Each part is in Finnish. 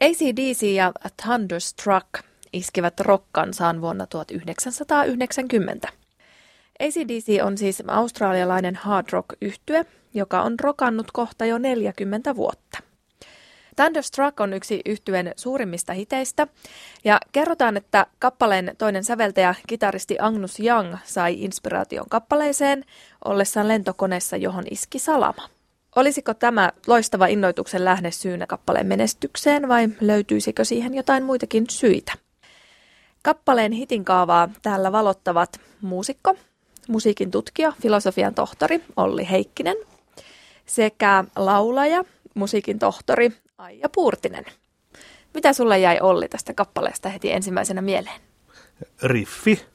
ACDC ja Thunderstruck iskivät rokkansaan vuonna 1990. ACDC on siis australialainen hard rock yhtye, joka on rokannut kohta jo 40 vuotta. Thunderstruck on yksi yhtyen suurimmista hiteistä, ja kerrotaan, että kappaleen toinen säveltäjä, kitaristi Agnus Young, sai inspiraation kappaleeseen ollessaan lentokoneessa, johon iski salama. Olisiko tämä loistava innoituksen lähde syynä kappaleen menestykseen vai löytyisikö siihen jotain muitakin syitä? Kappaleen hitin kaavaa täällä valottavat muusikko, musiikin tutkija, filosofian tohtori Olli Heikkinen sekä laulaja, musiikin tohtori Aija Puurtinen. Mitä sulle jäi Olli tästä kappaleesta heti ensimmäisenä mieleen? Riffi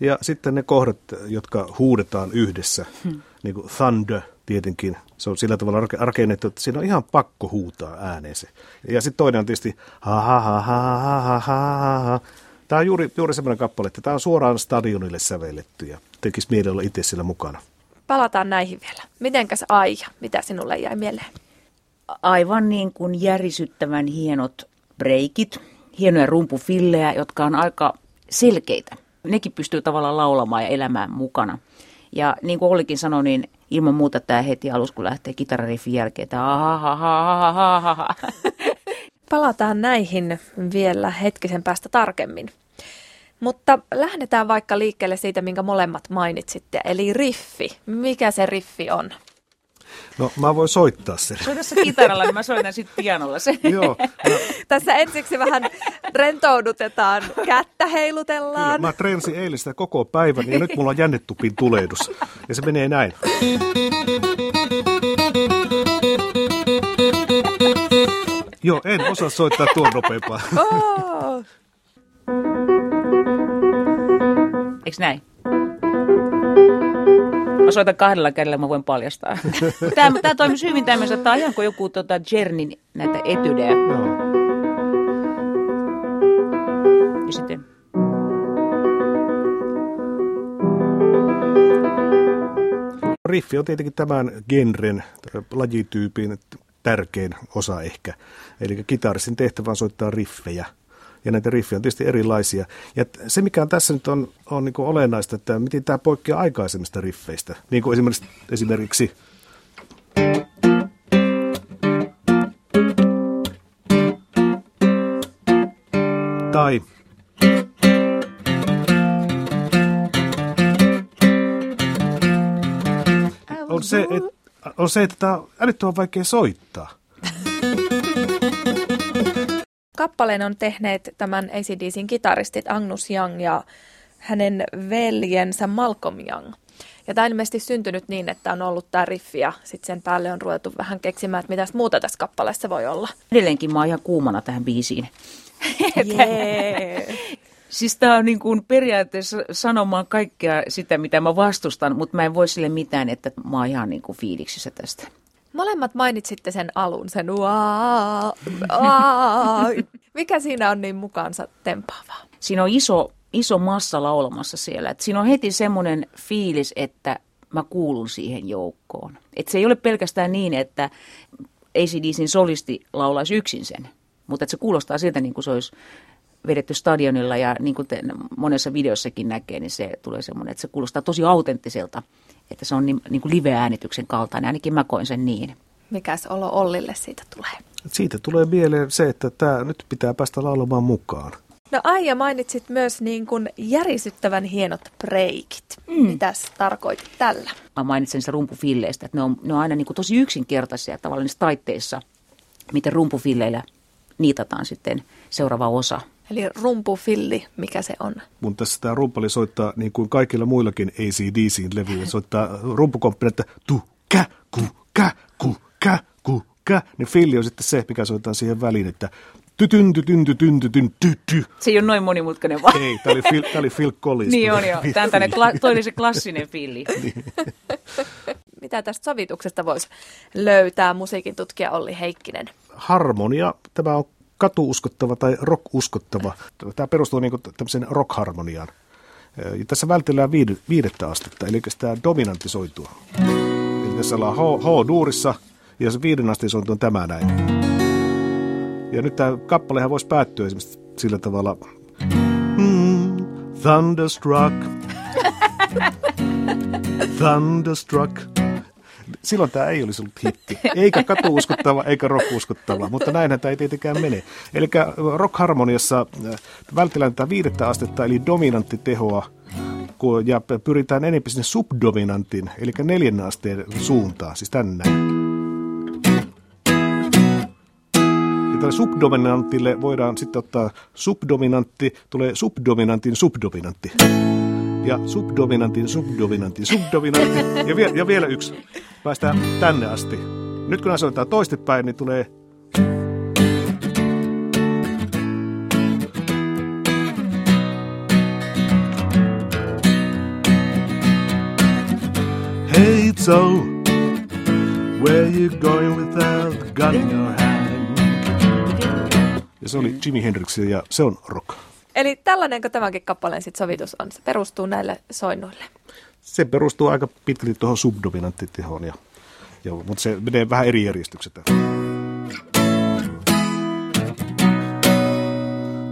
ja sitten ne kohdat, jotka huudetaan yhdessä, hmm. niin kuin thunder tietenkin. Se on sillä tavalla rakennettu, että siinä on ihan pakko huutaa ääneen se. Ja sitten toinen on tietysti ha ha ha ha ha ha ha Tämä on juuri, juuri semmoinen kappale, että tämä on suoraan stadionille sävelletty ja tekisi mieli olla itse siellä mukana. Palataan näihin vielä. Mitenkäs Aija, mitä sinulle jäi mieleen? Aivan niin kuin järisyttävän hienot breikit, hienoja rumpufillejä, jotka on aika selkeitä. Nekin pystyy tavallaan laulamaan ja elämään mukana. Ja niin kuin Ollikin sanoi, niin ilman muuta tämä heti alussa, kun lähtee kitarariffin jälkeen, että Palataan näihin vielä hetkisen päästä tarkemmin. Mutta lähdetään vaikka liikkeelle siitä, minkä molemmat mainitsitte, eli riffi. Mikä se riffi on? No mä voin soittaa sen. Soita se kitaralla, niin mä soitan sitten pianolla sen. Joo. No. Tässä ensiksi vähän rentoudutetaan, kättä heilutellaan. Kyllä, mä treensin eilen sitä koko päivän ja nyt mulla on jännetupin tulehdus. Ja se menee näin. Joo, en osaa soittaa tuon nopeampaa. Oh. Eiks näin? Mä soitan kahdella kädellä, mä voin paljastaa. Tämä, tämä toimisi hyvin tämmöisessä, että ihan kuin joku tota, Jernin näitä etydejä. Joo. Ja sitten... Riffi on tietenkin tämän genren, lajityypin tärkein osa ehkä. Eli kitaristin tehtävä on soittaa riffejä – ja näitä riffejä on tietysti erilaisia. Ja se, mikä on tässä nyt on, on niin olennaista, että miten tämä poikkeaa aikaisemmista riffeistä. Niin kuin esimerkiksi, esimerkiksi tai on se, että, on se, että tämä on älyttömän vaikea soittaa. Kappaleen on tehneet tämän ACDCin kitaristit Agnus Young ja hänen veljensä Malcolm Young. Ja tämä on ilmeisesti syntynyt niin, että on ollut tämä riffi ja sitten sen päälle on ruvettu vähän keksimään, että mitäs muuta tässä kappaleessa voi olla. Edelleenkin mä oon ihan kuumana tähän biisiin. Yeah. siis tämä on niin kuin periaatteessa sanomaan kaikkea sitä, mitä mä vastustan, mutta mä en voi sille mitään, että mä oon ihan niin kuin fiiliksissä tästä. Molemmat mainitsitte sen alun, sen Mikä siinä on niin mukaansa tempaavaa? Siinä on iso, iso massa laulamassa siellä. Et siinä on heti semmoinen fiilis, että mä kuulun siihen joukkoon. Et se ei ole pelkästään niin, että ACDCin solisti laulaisi yksin sen, mutta että se kuulostaa siltä niin kuin se olisi vedetty stadionilla ja niin kuin te monessa videossakin näkee, niin se tulee semmoinen, että se kuulostaa tosi autenttiselta että se on niin, niin kuin live-äänityksen kaltainen, ainakin mä koin sen niin. Mikäs olo Ollille siitä tulee? Siitä tulee mieleen se, että tämä nyt pitää päästä laulamaan mukaan. No Aija mainitsit myös niin kuin järisyttävän hienot breikit. Mm. Mitäs tarkoitit tällä? Mä mainitsen se rumpufilleistä, että ne on, ne on aina niin kuin tosi yksinkertaisia tavallaan niissä taitteissa, miten rumpufilleillä niitataan sitten seuraava osa. Eli rumpufilli, mikä se on? Mun tässä tämä rumpali soittaa niin kuin kaikilla muillakin ACDCin levyillä. Soittaa rumpukomppinetta tu, kä, ku, kä, ku, kä, ku, kä. Niin filli on sitten se, mikä soittaa siihen väliin, että tytyn, tytyn, tytyn, tytyn, ty, ty. Se ei ole noin monimutkainen vaan. Ei, tämä oli Phil, tämä oli Phil Collins. niin on joo, tämä on tänne, toi oli se klassinen filli. niin. Mitä tästä sovituksesta voisi löytää musiikin tutkija Olli Heikkinen? Harmonia, tämä on katuuskottava tai rock-uskottava. Tämä perustuu niin tämmöiseen rock-harmoniaan. Ja tässä vältellään viidettä astetta, eli tämä dominanttisoitua. Eli tässä ollaan H-duurissa ja se viiden asteen sointu on tämä näin. Ja nyt tämä kappalehan voisi päättyä esimerkiksi sillä tavalla. Mm, thunderstruck. thunderstruck. Silloin tämä ei olisi ollut hitti. Eikä katuuskottava, eikä rockuskottava, mutta näinhän tämä ei tietenkään mene. Eli rock-harmoniassa vältellään tätä viidettä astetta, eli dominanttitehoa, ja pyritään enemmän sinne subdominantin, eli neljännen asteen suuntaan, siis tänne. Tälle subdominantille voidaan sitten ottaa subdominantti, tulee subdominantin subdominantti. Ja subdominantin subdominantin subdominantti. Ja, vie, ja vielä yksi. Päästään tänne asti. Nyt kun asetetaan toistepäin, niin tulee Hey so where you going without gun in your hand? Ja se oli Jimi Hendrix ja se on rock. Eli tällainenko tämänkin kappaleen sit sovitus on? Se perustuu näille soinnuille. Se perustuu aika pitkälti tuohon subdominanttitehoon, ja, ja, mutta se menee vähän eri järjestyksestä.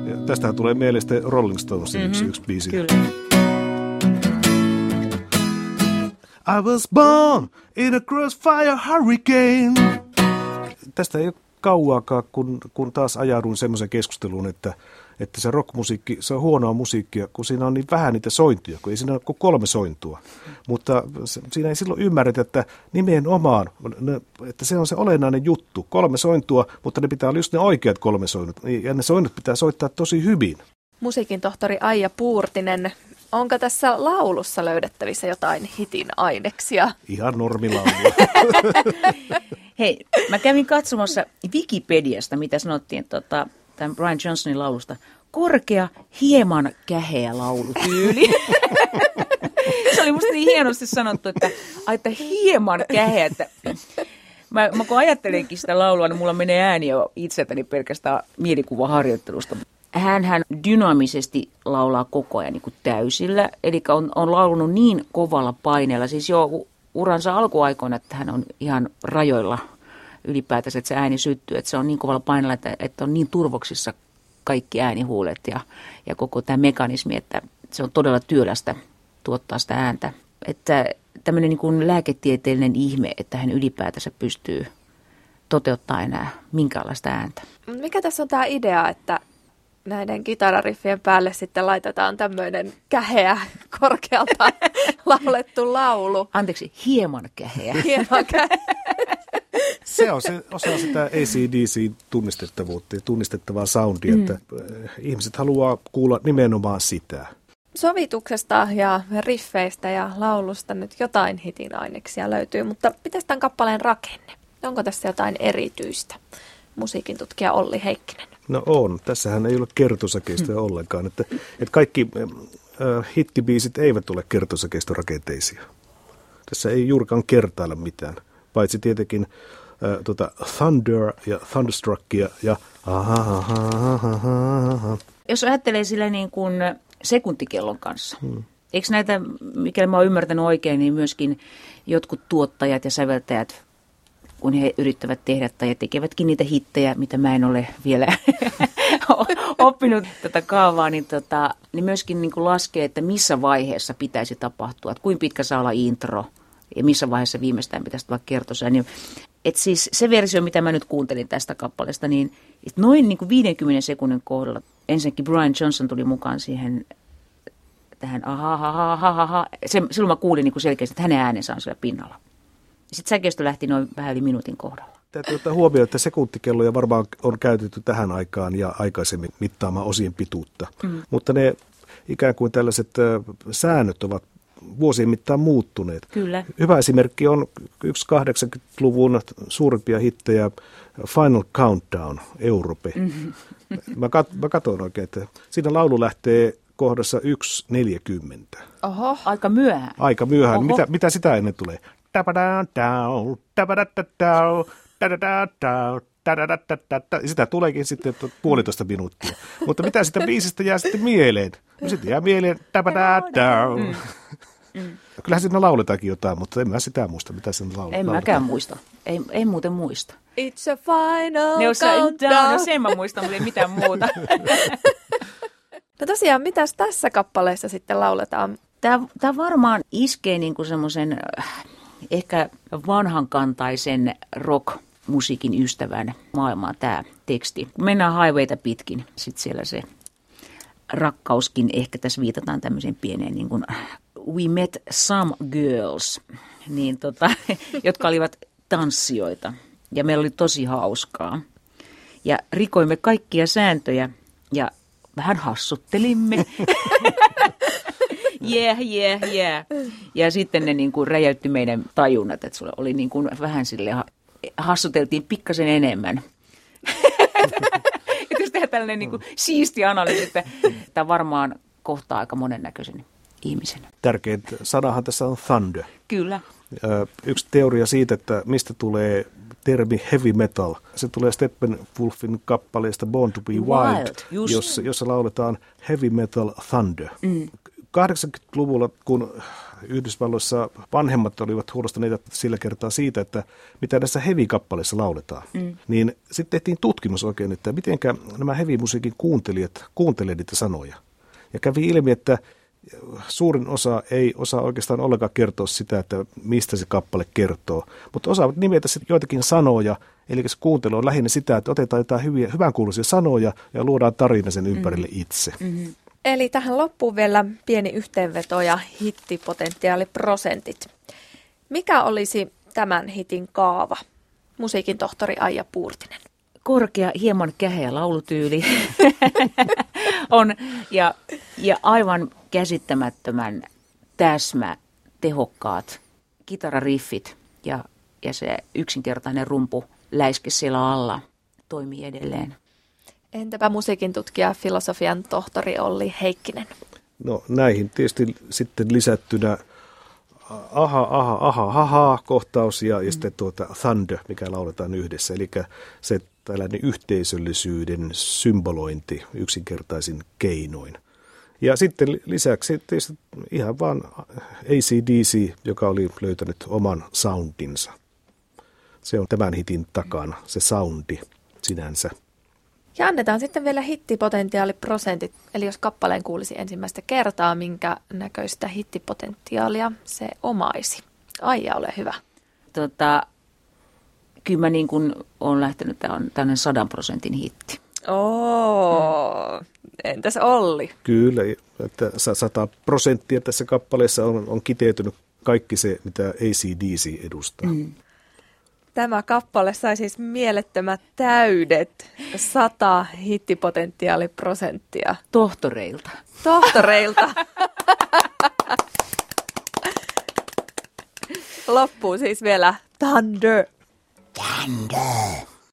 Ja tästähän tulee mieleen sitten Rolling Stonesin mm-hmm. yksi, yksi biisi. Kyllä. I was born in a crossfire hurricane. Tästä ei ole kauaakaan, kun, kun taas ajauduin semmoisen keskusteluun, että, että se rockmusiikki, se on huonoa musiikkia, kun siinä on niin vähän niitä sointuja, kun ei siinä ole kuin kolme sointua. Mutta se, siinä ei silloin ymmärretä, että nimenomaan, että se on se olennainen juttu. Kolme sointua, mutta ne pitää olla just ne oikeat kolme soinut. Ja ne soinnut pitää soittaa tosi hyvin. Musiikin tohtori Aija Puurtinen, Onko tässä laulussa löydettävissä jotain hitin aineksia? Ihan normilaulu. Hei, mä kävin katsomassa Wikipediasta, mitä sanottiin tota, tämän Brian Johnsonin laulusta. Korkea, hieman käheä laulutyyli. Se oli musta niin hienosti sanottu, että, että hieman käheä. Että mä, mä kun ajattelenkin sitä laulua, niin mulla menee ääni jo itseltäni pelkästään mielikuvaharjoittelusta hän, hän dynaamisesti laulaa koko ajan niin kuin täysillä, eli on, on laulunut niin kovalla paineella, siis jo uransa alkuaikoina, että hän on ihan rajoilla ylipäätänsä, että se ääni syttyy, että se on niin kovalla paineella, että, että on niin turvoksissa kaikki äänihuulet ja, ja koko tämä mekanismi, että se on todella työlästä tuottaa sitä ääntä. Että tämmöinen niin kuin lääketieteellinen ihme, että hän ylipäätänsä pystyy toteuttaa enää minkäänlaista ääntä. Mikä tässä on tämä idea, että näiden kitarariffien päälle sitten laitetaan tämmöinen käheä korkealta laulettu laulu. Anteeksi, hieman käheä. Hieman käheä. Se on se, osa sitä ACDC-tunnistettavuutta ja tunnistettavaa soundia, mm. että äh, ihmiset haluaa kuulla nimenomaan sitä. Sovituksesta ja riffeistä ja laulusta nyt jotain hitin aineksia löytyy, mutta pitäisi tämän kappaleen rakenne? Onko tässä jotain erityistä? Musiikin tutkija Olli Heikkinen. No on. Tässähän ei ole kertosäkeistöä mm. ollenkaan. Että, että kaikki äh, hittibiisit eivät ole kertosakeistorakenteisia. Tässä ei juurikaan kertailla mitään. Paitsi tietenkin äh, tota Thunder ja Thunderstruckia ja Jos ajattelee sillä niin kuin sekuntikellon kanssa, hmm. eikö näitä, mikäli mä oon ymmärtänyt oikein, niin myöskin jotkut tuottajat ja säveltäjät kun he yrittävät tehdä tai tekevätkin niitä hittejä, mitä mä en ole vielä oppinut tätä kaavaa, niin, tota, niin myöskin niin kuin laskee, että missä vaiheessa pitäisi tapahtua, että kuinka pitkä saa olla intro ja missä vaiheessa viimeistään pitäisi tulla kertosa. Niin, et siis se versio, mitä mä nyt kuuntelin tästä kappaleesta, niin noin niin kuin 50 sekunnin kohdalla ensinnäkin Brian Johnson tuli mukaan siihen tähän aha, aha, aha, aha. Se, silloin mä kuulin niin kuin selkeästi, että hänen äänensä on siellä pinnalla. Sitten säkeistö lähti noin vähän yli minuutin kohdalla. Täytyy ottaa huomioon, että sekuntikelloja varmaan on käytetty tähän aikaan ja aikaisemmin mittaamaan osien pituutta. Mm. Mutta ne ikään kuin tällaiset säännöt ovat vuosien mittaan muuttuneet. Kyllä. Hyvä esimerkki on yksi 80-luvun suurimpia hittejä Final Countdown, Europe. Mm-hmm. Mä, kat- mä katson oikein, että siinä laulu lähtee kohdassa 1.40. Oho, aika myöhään. Aika myöhään. Mitä, mitä sitä ennen tulee? Sitä tuleekin sitten puolitoista minuuttia. Mutta mitä sitä biisistä jää sitten mieleen? No sitten jää mieleen. Mm. Kyllähän siinä lauletaankin jotain, mutta en mä sitä muista, mitä sen laul- En mäkään muista. Ei, ei muuten muista. It's a final Ne osaa, countdown. no sen mä muistan, mutta ei mitään muuta. No tosiaan, mitäs tässä kappaleessa sitten lauletaan? Tämä, tämä varmaan iskee niin kuin semmoisen äh, ehkä vanhankantaisen rock-musiikin ystävän maailmaan tämä teksti. Mennään haiveita pitkin, sitten siellä se rakkauskin, ehkä tässä viitataan tämmöiseen pieneen niin kuin We met some girls, niin tota, jotka olivat tanssijoita ja meillä oli tosi hauskaa. Ja rikoimme kaikkia sääntöjä ja vähän hassuttelimme. yeah, yeah, yeah. Ja sitten ne niin kuin räjäytti meidän tajunnat, että sulla oli niin kuin vähän sille hassuteltiin pikkasen enemmän. että jos tehdään tällainen niin kuin siisti analyysi, että tämä varmaan kohtaa aika monennäköisen ihmisen. Tärkein sanahan tässä on thunder. Kyllä. Yksi teoria siitä, että mistä tulee termi heavy metal. Se tulee Steppenwolfin kappaleesta Born to be Wild, Wild, just. jossa, jossa lauletaan heavy metal thunder. Mm. 80-luvulla, kun Yhdysvalloissa vanhemmat olivat huolestuneita sillä kertaa siitä, että mitä näissä heavy-kappaleissa lauletaan, mm. niin sitten tehtiin tutkimus oikein, että miten nämä heavy-musiikin kuuntelijat kuuntelevat niitä sanoja. Ja kävi ilmi, että suurin osa ei osaa oikeastaan ollenkaan kertoa sitä, että mistä se kappale kertoo, mutta osaavat nimetä sitten joitakin sanoja, eli se kuuntelu on lähinnä sitä, että otetaan jotain hyviä, hyvänkuuluisia sanoja ja luodaan tarina sen ympärille itse. Mm-hmm. Eli tähän loppuun vielä pieni yhteenveto ja hittipotentiaaliprosentit. Mikä olisi tämän hitin kaava? Musiikin tohtori Aija Puurtinen. korkea, hieman käheä laulutyyli on ja, ja aivan käsittämättömän täsmä, tehokkaat kitarariffit ja, ja se yksinkertainen rumpu läiske siellä alla toimii edelleen. Entäpä musiikin tutkija, filosofian tohtori Olli Heikkinen? No näihin tietysti sitten lisättynä aha, aha, aha, aha kohtaus ja, ja sitten tuota thunder, mikä lauletaan yhdessä. Eli se tällainen yhteisöllisyyden symbolointi yksinkertaisin keinoin. Ja sitten lisäksi tietysti ihan vaan ACDC, joka oli löytänyt oman soundinsa. Se on tämän hitin takana, se soundi sinänsä. Ja annetaan sitten vielä hittipotentiaaliprosentit, eli jos kappaleen kuulisi ensimmäistä kertaa, minkä näköistä hittipotentiaalia se omaisi. Aija, ole hyvä. Tota, kyllä mä niin kuin olen lähtenyt, tämä on tämmöinen sadan prosentin hitti. Oo, entäs Olli? Kyllä, että 100 prosenttia tässä kappaleessa on, on kiteytynyt kaikki se, mitä ACDC edustaa. Mm. Tämä kappale sai siis mielettömät täydet 100 hittipotentiaaliprosenttia. Tohtoreilta. Tohtoreilta. Loppuu siis vielä Thunder. Thunder.